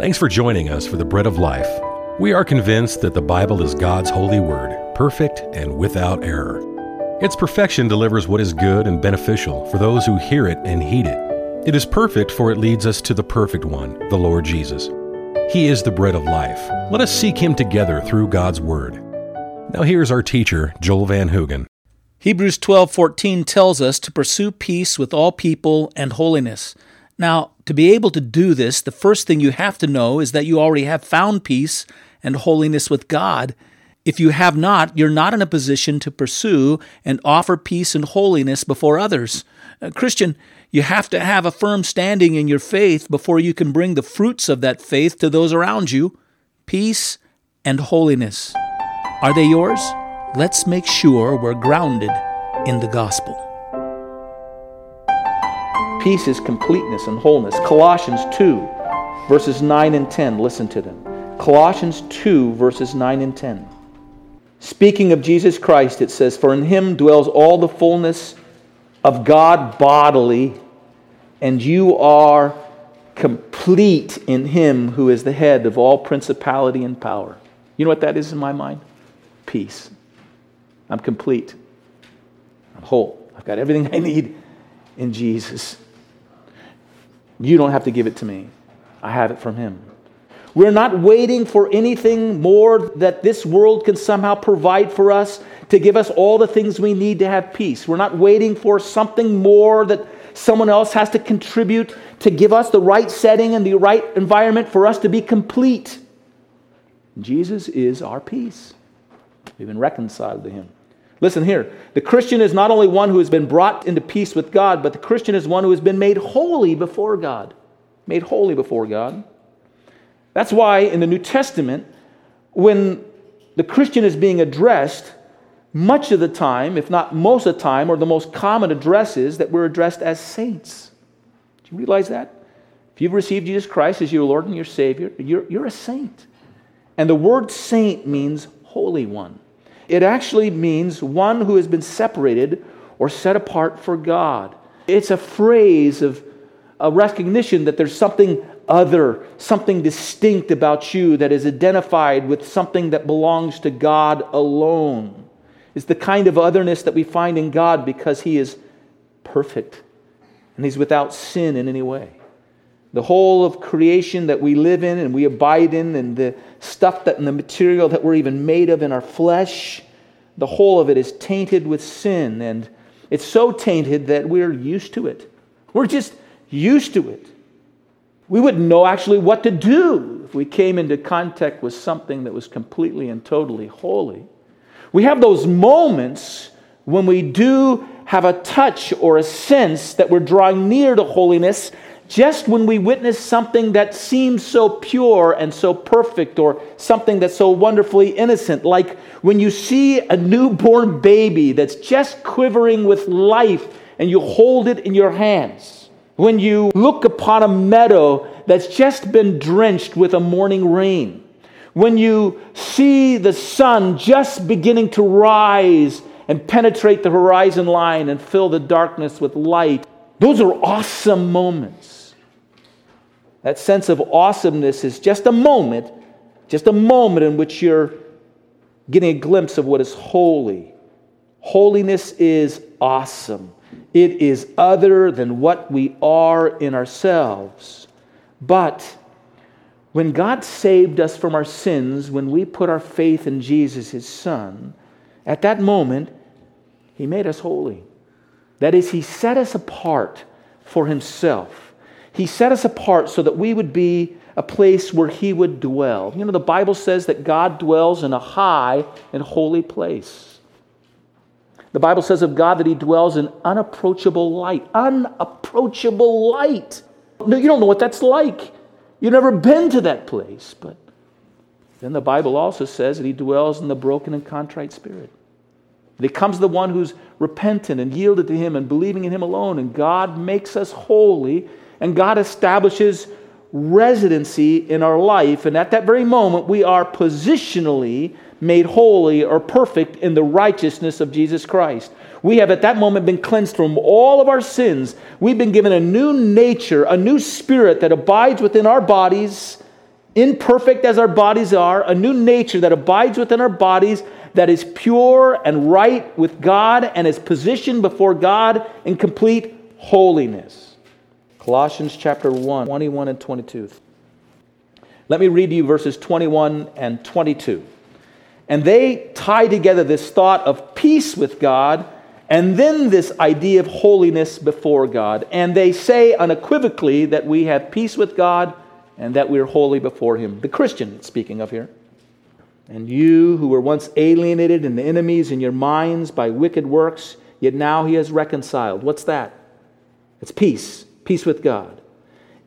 Thanks for joining us for the Bread of Life. We are convinced that the Bible is God's holy word, perfect and without error. Its perfection delivers what is good and beneficial for those who hear it and heed it. It is perfect, for it leads us to the perfect one, the Lord Jesus. He is the bread of life. Let us seek him together through God's word. Now here's our teacher, Joel Van Hoogen. Hebrews 12:14 tells us to pursue peace with all people and holiness. Now, to be able to do this, the first thing you have to know is that you already have found peace and holiness with God. If you have not, you're not in a position to pursue and offer peace and holiness before others. Uh, Christian, you have to have a firm standing in your faith before you can bring the fruits of that faith to those around you peace and holiness. Are they yours? Let's make sure we're grounded in the gospel. Peace is completeness and wholeness. Colossians 2, verses 9 and 10. Listen to them. Colossians 2, verses 9 and 10. Speaking of Jesus Christ, it says, For in him dwells all the fullness of God bodily, and you are complete in him who is the head of all principality and power. You know what that is in my mind? Peace. I'm complete. I'm whole. I've got everything I need in Jesus. You don't have to give it to me. I have it from Him. We're not waiting for anything more that this world can somehow provide for us to give us all the things we need to have peace. We're not waiting for something more that someone else has to contribute to give us the right setting and the right environment for us to be complete. Jesus is our peace. We've been reconciled to Him. Listen here. The Christian is not only one who has been brought into peace with God, but the Christian is one who has been made holy before God. Made holy before God. That's why in the New Testament, when the Christian is being addressed, much of the time, if not most of the time, or the most common address is that we're addressed as saints. Do you realize that? If you've received Jesus Christ as your Lord and your Savior, you're, you're a saint. And the word saint means holy one. It actually means one who has been separated or set apart for God. It's a phrase of a recognition that there's something other, something distinct about you that is identified with something that belongs to God alone. It's the kind of otherness that we find in God because He is perfect and He's without sin in any way. The whole of creation that we live in and we abide in, and the stuff that and the material that we're even made of in our flesh, the whole of it is tainted with sin. And it's so tainted that we're used to it. We're just used to it. We wouldn't know actually what to do if we came into contact with something that was completely and totally holy. We have those moments when we do have a touch or a sense that we're drawing near to holiness just when we witness something that seems so pure and so perfect, or something that's so wonderfully innocent, like when you see a newborn baby that's just quivering with life and you hold it in your hands, when you look upon a meadow that's just been drenched with a morning rain, when you see the sun just beginning to rise and penetrate the horizon line and fill the darkness with light. Those are awesome moments. That sense of awesomeness is just a moment, just a moment in which you're getting a glimpse of what is holy. Holiness is awesome. It is other than what we are in ourselves. But when God saved us from our sins, when we put our faith in Jesus, his Son, at that moment, he made us holy. That is, he set us apart for himself. He set us apart so that we would be a place where He would dwell. You know, the Bible says that God dwells in a high and holy place. The Bible says of God that He dwells in unapproachable light. Unapproachable light. No, you don't know what that's like. You've never been to that place. But then the Bible also says that He dwells in the broken and contrite spirit. That He comes to the one who's repentant and yielded to Him and believing in Him alone, and God makes us holy and God establishes residency in our life. And at that very moment, we are positionally made holy or perfect in the righteousness of Jesus Christ. We have at that moment been cleansed from all of our sins. We've been given a new nature, a new spirit that abides within our bodies imperfect as our bodies are, a new nature that abides within our bodies that is pure and right with God and is positioned before God in complete holiness. Colossians chapter 1, 21 and 22. Let me read you verses 21 and 22. And they tie together this thought of peace with God and then this idea of holiness before God. And they say unequivocally that we have peace with God and that we're holy before Him. The Christian, speaking of here. And you who were once alienated and enemies in your minds by wicked works, yet now He has reconciled. What's that? It's peace, peace with God.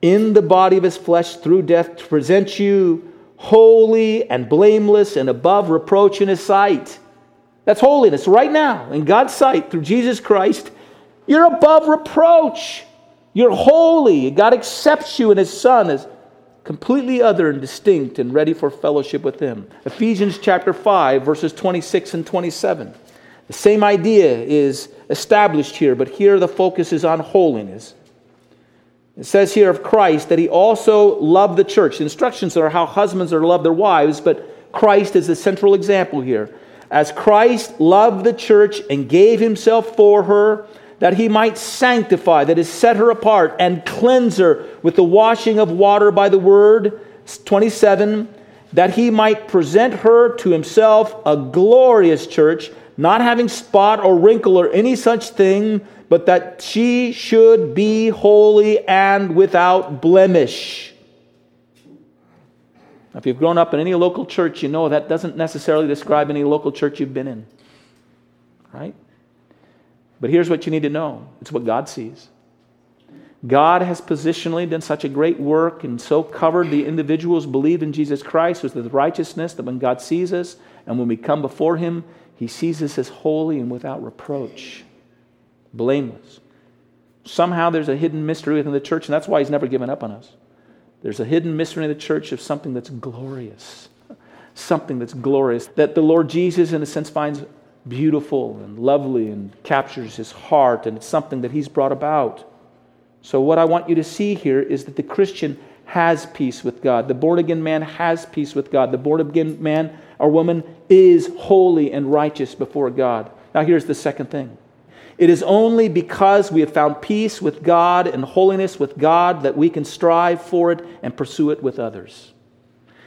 In the body of His flesh through death to present you holy and blameless and above reproach in His sight. That's holiness right now in God's sight through Jesus Christ. You're above reproach. You're holy. God accepts you and His Son as completely other and distinct and ready for fellowship with Him. Ephesians chapter 5, verses 26 and 27. The same idea is established here, but here the focus is on holiness. It says here of Christ that he also loved the church. The instructions are how husbands are to love their wives, but Christ is the central example here as Christ loved the church and gave himself for her, that he might sanctify, that is, set her apart and cleanse her with the washing of water by the word. 27, that he might present her to himself a glorious church, not having spot or wrinkle or any such thing, but that she should be holy and without blemish. If you've grown up in any local church, you know that doesn't necessarily describe any local church you've been in. Right? But here's what you need to know it's what God sees. God has positionally done such a great work and so covered the individuals believe in Jesus Christ with righteousness that when God sees us and when we come before Him, He sees us as holy and without reproach, blameless. Somehow there's a hidden mystery within the church, and that's why He's never given up on us. There's a hidden mystery in the church of something that's glorious. Something that's glorious that the Lord Jesus, in a sense, finds beautiful and lovely and captures his heart, and it's something that he's brought about. So, what I want you to see here is that the Christian has peace with God. The born again man has peace with God. The born again man or woman is holy and righteous before God. Now, here's the second thing it is only because we have found peace with God and holiness with God that we can strive for it and pursue it with others.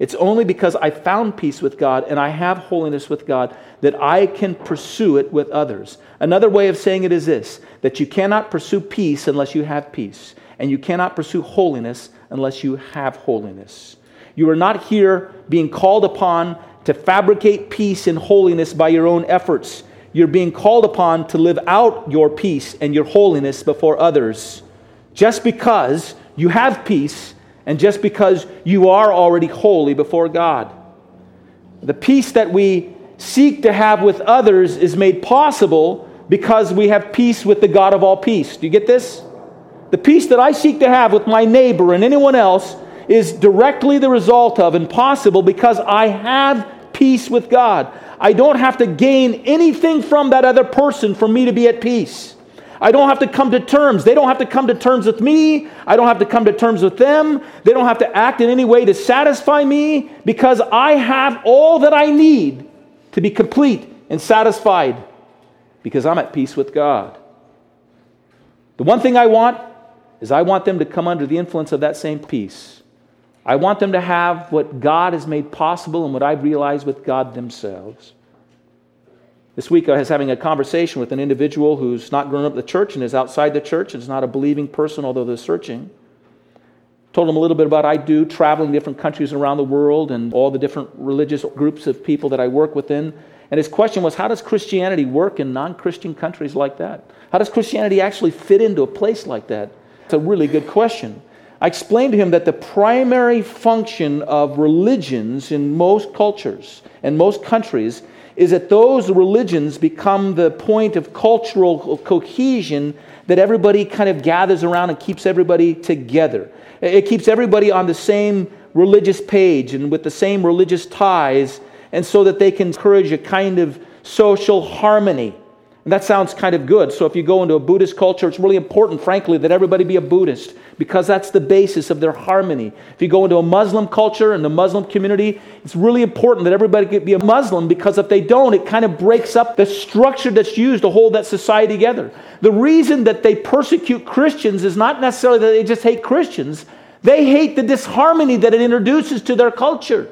It's only because I found peace with God and I have holiness with God that I can pursue it with others. Another way of saying it is this that you cannot pursue peace unless you have peace, and you cannot pursue holiness unless you have holiness. You are not here being called upon to fabricate peace and holiness by your own efforts you're being called upon to live out your peace and your holiness before others just because you have peace and just because you are already holy before God. The peace that we seek to have with others is made possible because we have peace with the God of all peace. Do you get this? The peace that I seek to have with my neighbor and anyone else is directly the result of and possible because I have peace with God. I don't have to gain anything from that other person for me to be at peace. I don't have to come to terms. They don't have to come to terms with me. I don't have to come to terms with them. They don't have to act in any way to satisfy me because I have all that I need to be complete and satisfied because I'm at peace with God. The one thing I want is I want them to come under the influence of that same peace. I want them to have what God has made possible and what I've realized with God themselves. This week I was having a conversation with an individual who's not grown up in the church and is outside the church and is not a believing person, although they're searching. Told him a little bit about I do, traveling different countries around the world and all the different religious groups of people that I work within. And his question was, how does Christianity work in non Christian countries like that? How does Christianity actually fit into a place like that? It's a really good question. I explained to him that the primary function of religions in most cultures and most countries is that those religions become the point of cultural cohesion that everybody kind of gathers around and keeps everybody together. It keeps everybody on the same religious page and with the same religious ties, and so that they can encourage a kind of social harmony. And that sounds kind of good. So if you go into a Buddhist culture, it's really important, frankly, that everybody be a Buddhist because that's the basis of their harmony. If you go into a Muslim culture and the Muslim community, it's really important that everybody be a Muslim because if they don't, it kind of breaks up the structure that's used to hold that society together. The reason that they persecute Christians is not necessarily that they just hate Christians, they hate the disharmony that it introduces to their culture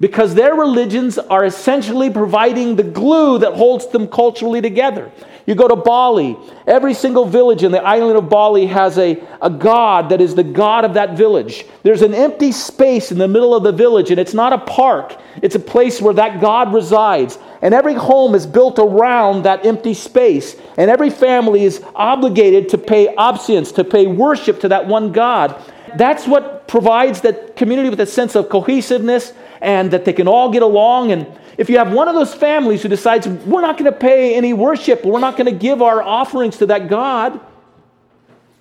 because their religions are essentially providing the glue that holds them culturally together. You go to Bali, every single village in the island of Bali has a, a god that is the god of that village. There's an empty space in the middle of the village, and it's not a park, it's a place where that god resides. And every home is built around that empty space, and every family is obligated to pay obeisance, to pay worship to that one god. That's what provides that community with a sense of cohesiveness and that they can all get along. And if you have one of those families who decides, we're not going to pay any worship, we're not going to give our offerings to that God,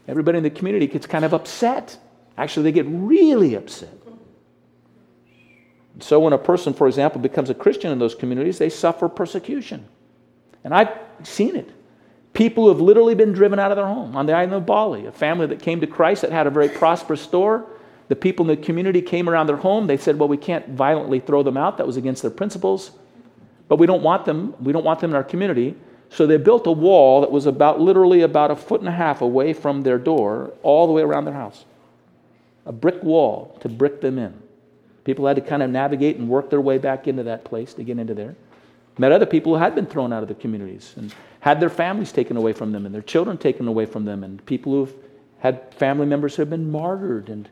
everybody in the community gets kind of upset. Actually, they get really upset. So, when a person, for example, becomes a Christian in those communities, they suffer persecution. And I've seen it. People who have literally been driven out of their home on the island of Bali, a family that came to Christ that had a very prosperous store the people in the community came around their home. They said, Well, we can't violently throw them out. That was against their principles. But we don't want them. We don't want them in our community. So they built a wall that was about literally about a foot and a half away from their door, all the way around their house. A brick wall to brick them in. People had to kind of navigate and work their way back into that place to get into there. Met other people who had been thrown out of the communities and had their families taken away from them and their children taken away from them, and people who've had family members who have been martyred and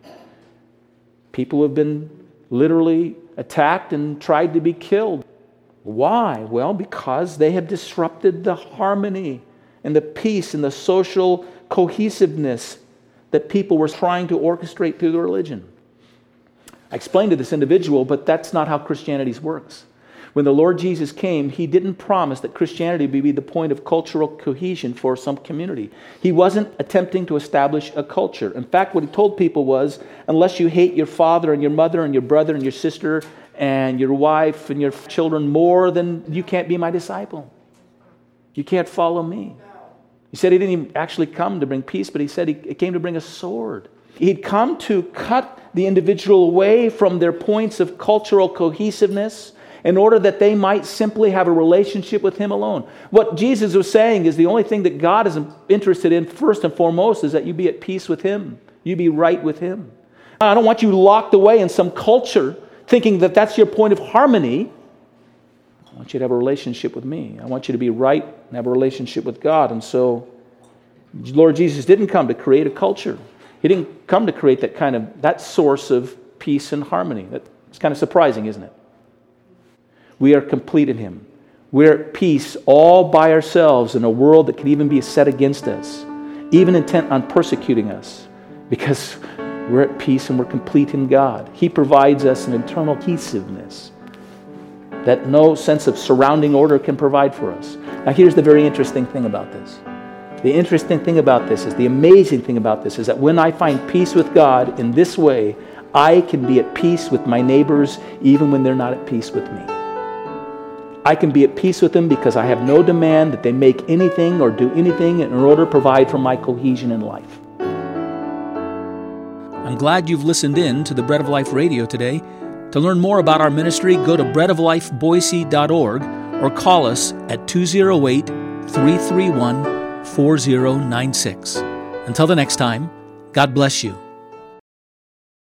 People have been literally attacked and tried to be killed. Why? Well, because they have disrupted the harmony and the peace and the social cohesiveness that people were trying to orchestrate through the religion. I explained to this individual, but that's not how Christianity works. When the Lord Jesus came, he didn't promise that Christianity would be the point of cultural cohesion for some community. He wasn't attempting to establish a culture. In fact, what he told people was unless you hate your father and your mother and your brother and your sister and your wife and your children more than you can't be my disciple. You can't follow me. He said he didn't actually come to bring peace, but he said he came to bring a sword. He'd come to cut the individual away from their points of cultural cohesiveness in order that they might simply have a relationship with Him alone. What Jesus was saying is the only thing that God is interested in, first and foremost, is that you be at peace with Him, you be right with Him. I don't want you locked away in some culture thinking that that's your point of harmony. I want you to have a relationship with me. I want you to be right and have a relationship with God. And so, Lord Jesus didn't come to create a culture. He didn't come to create that kind of that source of peace and harmony. That's kind of surprising, isn't it? We are complete in Him. We're at peace all by ourselves in a world that can even be set against us, even intent on persecuting us, because we're at peace and we're complete in God. He provides us an internal cohesiveness that no sense of surrounding order can provide for us. Now, here's the very interesting thing about this. The interesting thing about this is the amazing thing about this is that when I find peace with God in this way, I can be at peace with my neighbors even when they're not at peace with me. I can be at peace with them because I have no demand that they make anything or do anything in order to provide for my cohesion in life. I'm glad you've listened in to the Bread of Life radio today. To learn more about our ministry, go to breadoflifeboise.org or call us at 208 331 4096. Until the next time, God bless you.